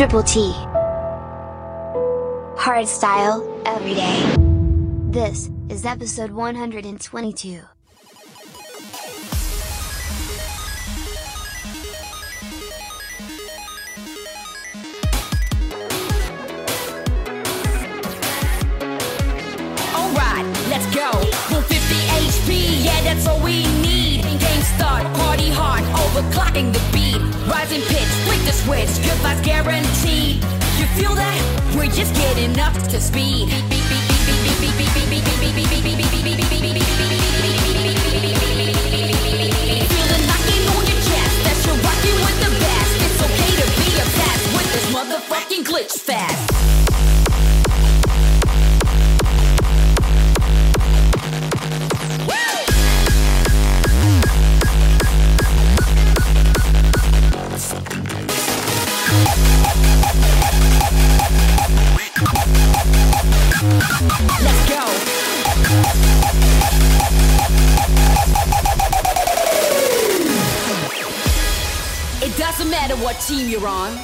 Triple T. Hardstyle, every day. This is episode 122. Flick the switch, good guaranteed. You feel that? We're just getting up to speed. Feel the knocking on your chest, that you're rocking with the best. It's okay to be a obsessed with this motherfucking glitch fest. Let's go. It doesn't matter what team you're on.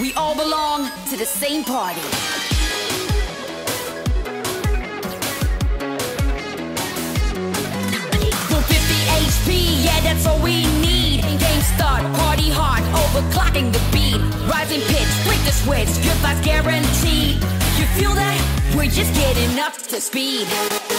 We all belong to the same party. For 50 HP, yeah, that's all we need. Game start, party hard, overclocking the beat. Rising pitch, flick the switch, good vibes guaranteed. You feel that? We're just getting up to speed.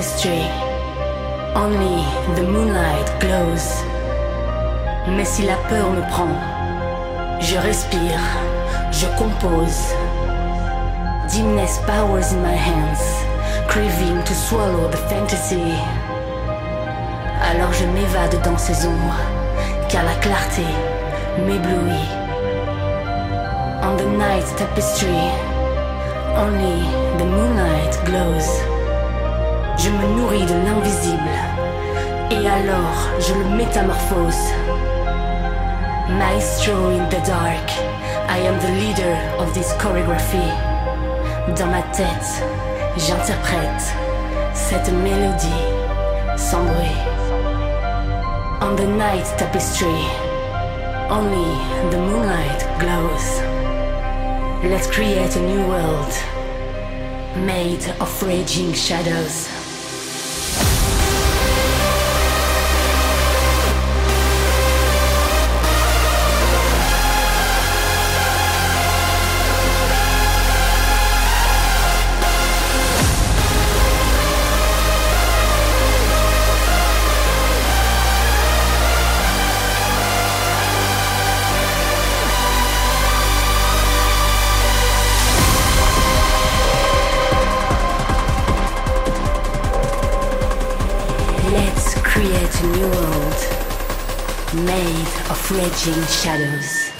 Tapestry. Only the moonlight glows. Mais si la peur me prend, Je respire, je compose. Dimness powers in my hands, craving to swallow the fantasy. Alors je m'évade dans ces ombres, car la clarté m'éblouit. On the night tapestry, only the moonlight glows. Je me nourris de l'invisible, et alors je le métamorphose. Maestro in the dark, I am the leader of this choreography. Dans ma tête, j'interprète cette mélodie sans bruit. On the night tapestry, only the moonlight glows. Let's create a new world made of raging shadows. Made of raging shadows.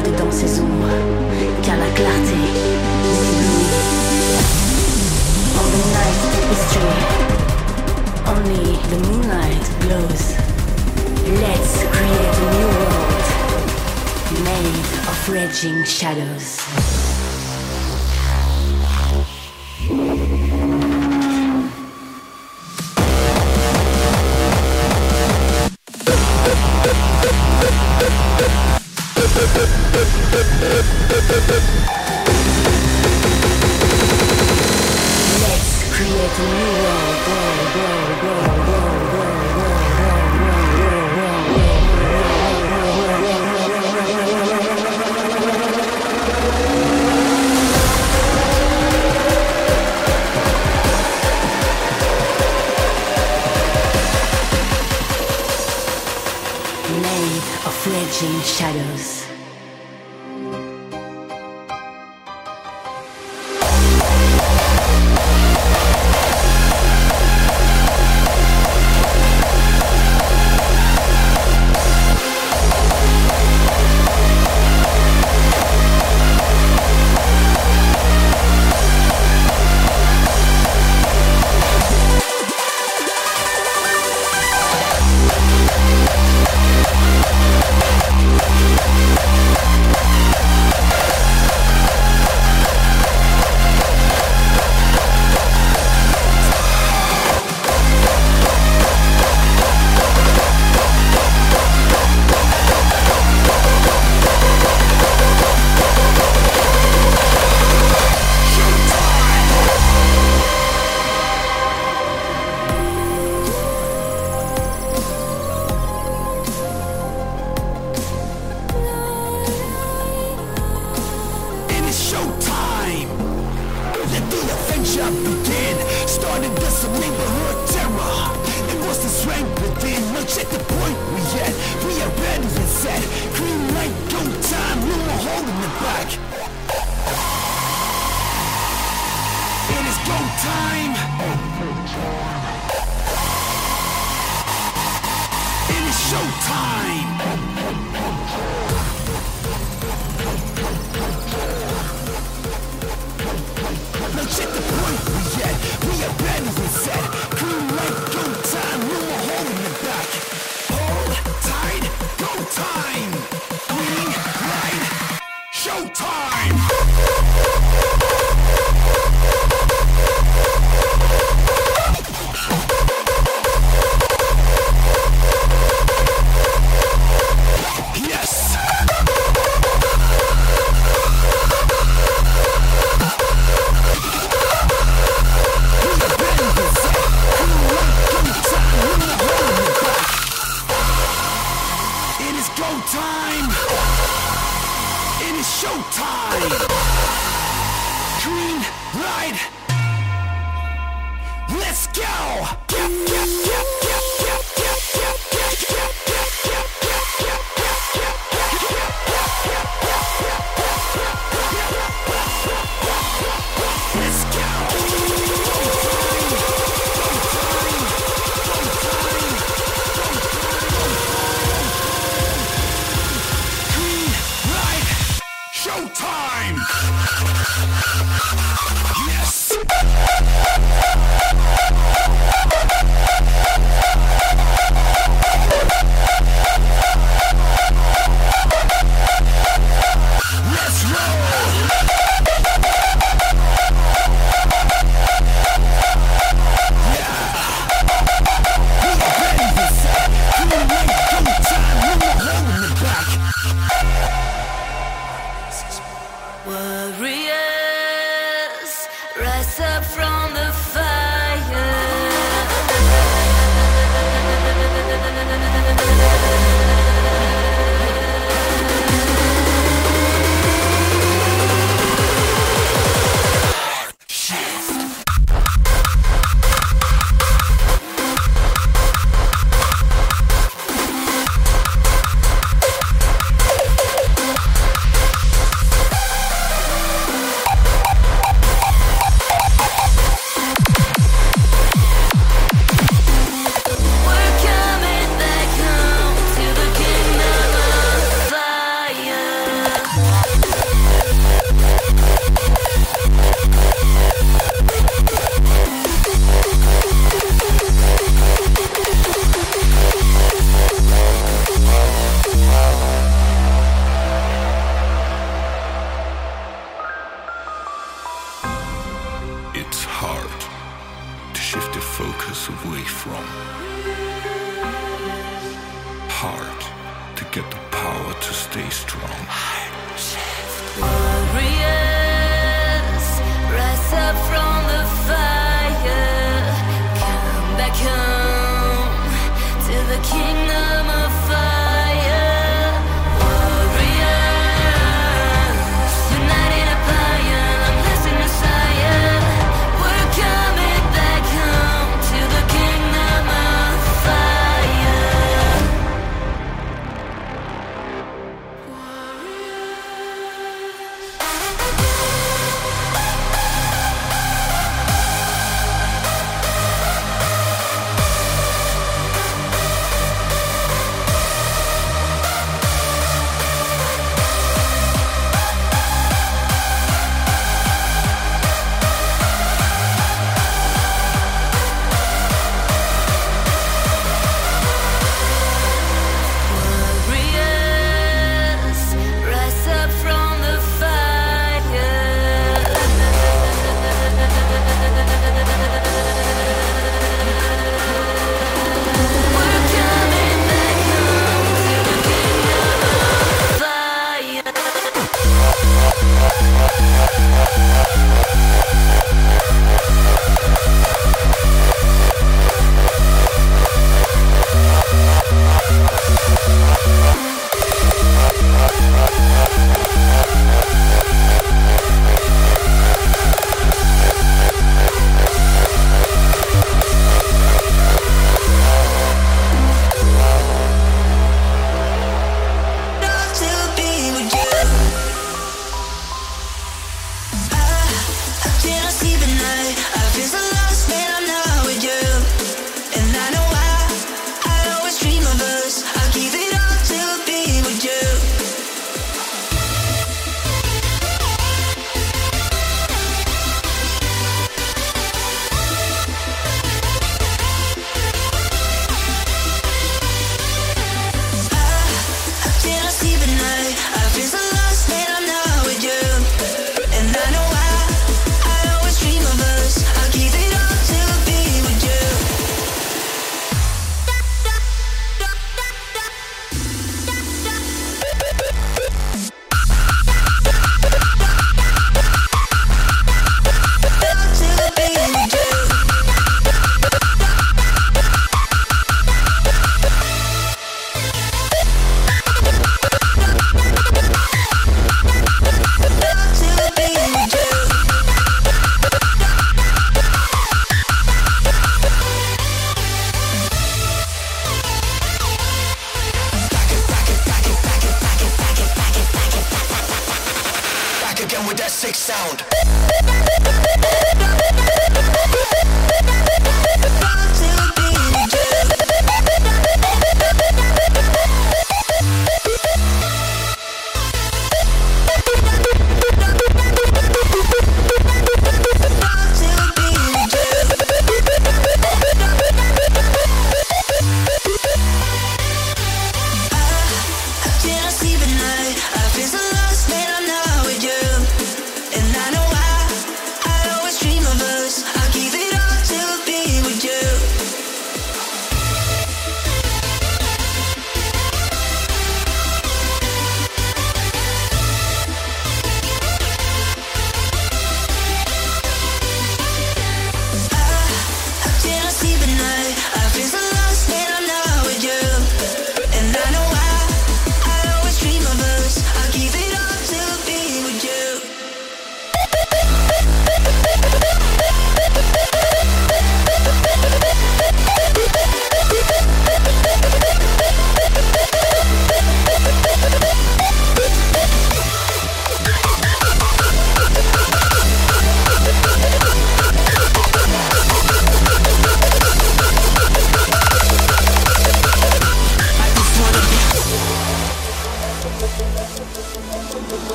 M'évade dans ombres, car la clarté the night tapestry, only the moonlight glows. Let's create a new world made of raging shadows. Time. It is showtime.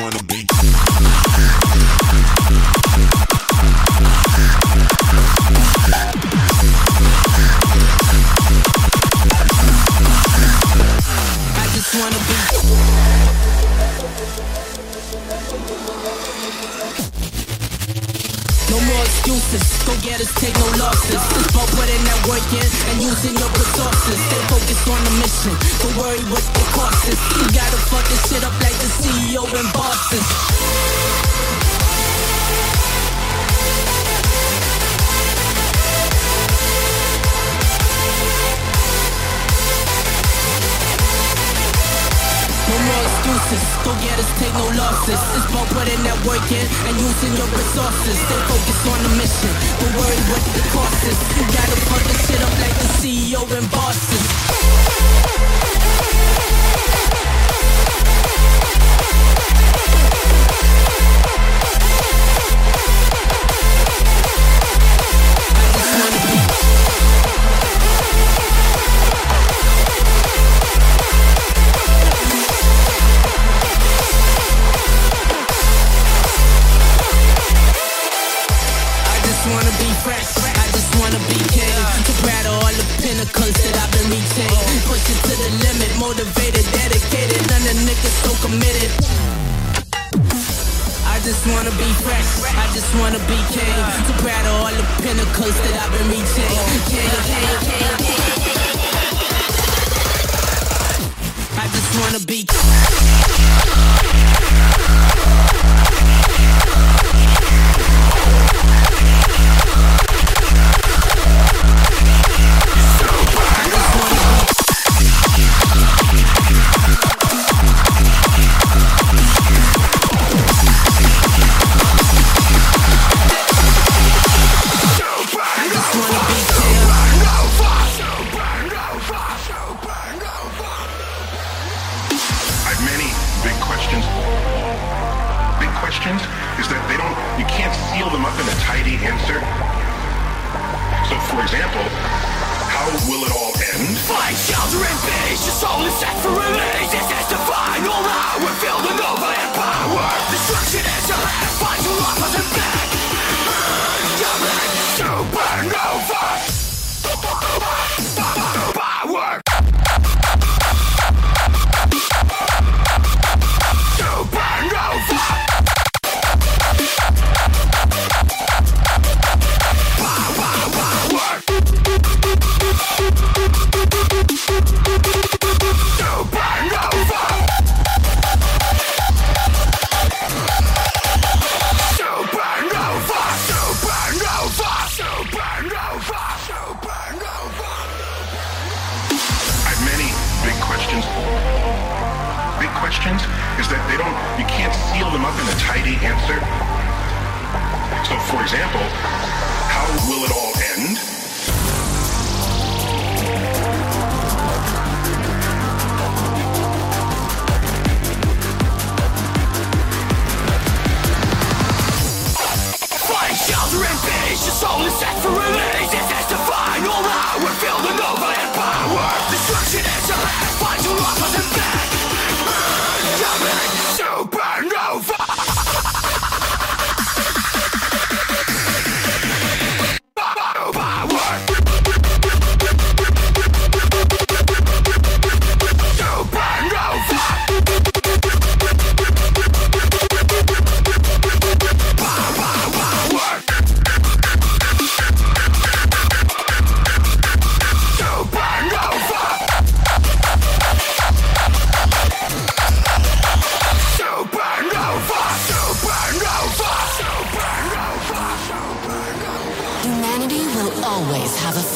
wanna be go getters take no losses. But putting that work in and using your resources. Stay focused on the mission. Don't worry what the cost is. You gotta fuck this shit up like the CEO and bosses. excuses. Go get us, take no losses. It's about putting that work in and using your resources. Stay focused on the mission. Don't worry what the cost is. You gotta put this shit up like the CEO and bosses. committed. I just wanna be fresh, I just wanna be king. To proud of all the pinnacles that I've been reaching. King, king, king, king. I just wanna be king.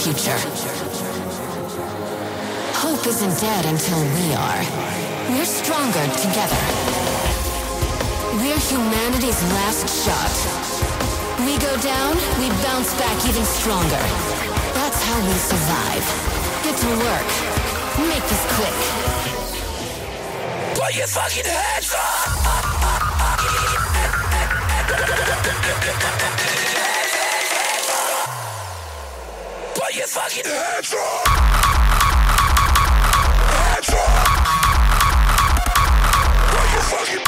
Future. Hope isn't dead until we are. We're stronger together. We're humanity's last shot. We go down, we bounce back even stronger. That's how we survive. Get to work. Make this quick. Put your fucking hands up! Put hands up! Hands up! Put your fucking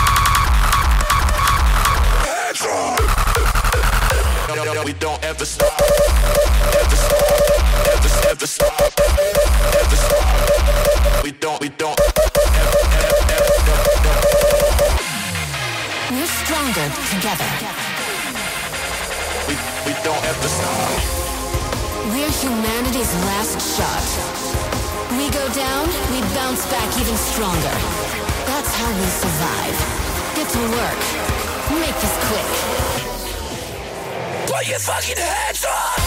hands up! No, no, no, we don't ever stop. Ever stop. Ever, ever stop. Ever stop. We don't, we don't. Ever stop. We're stronger together. We, we don't ever stop. We're humanity's last shot. We go down, we bounce back even stronger. That's how we survive. Get to work. Make this quick. Put your fucking hands up!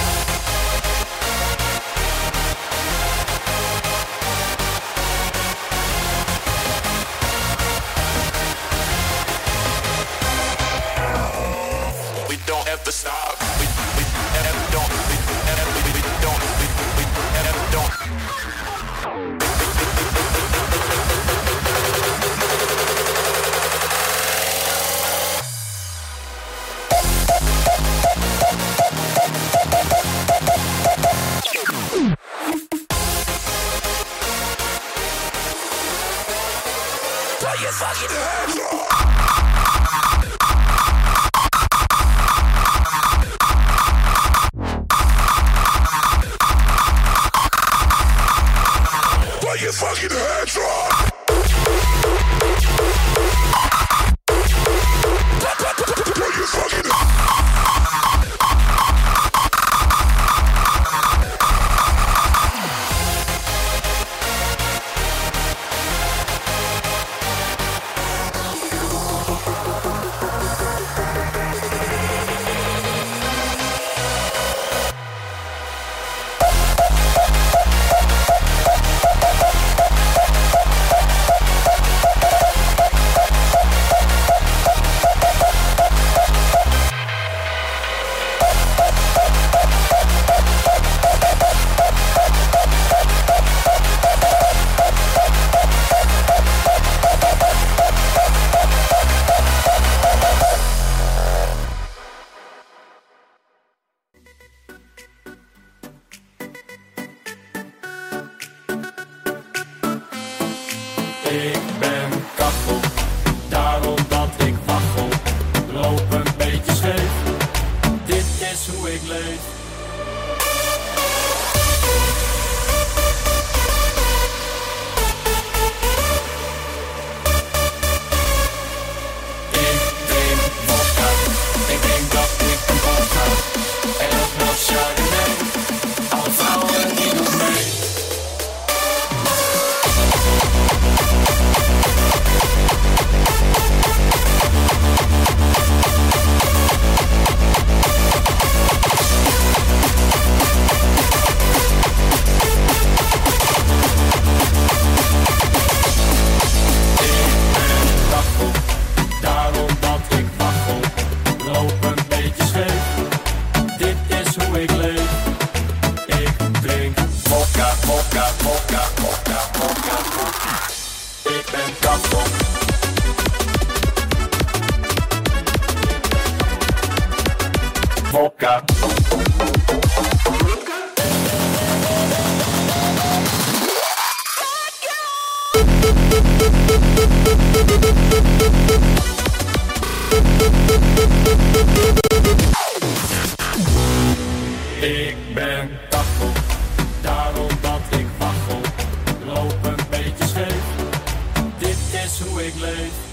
Hoe ik leef.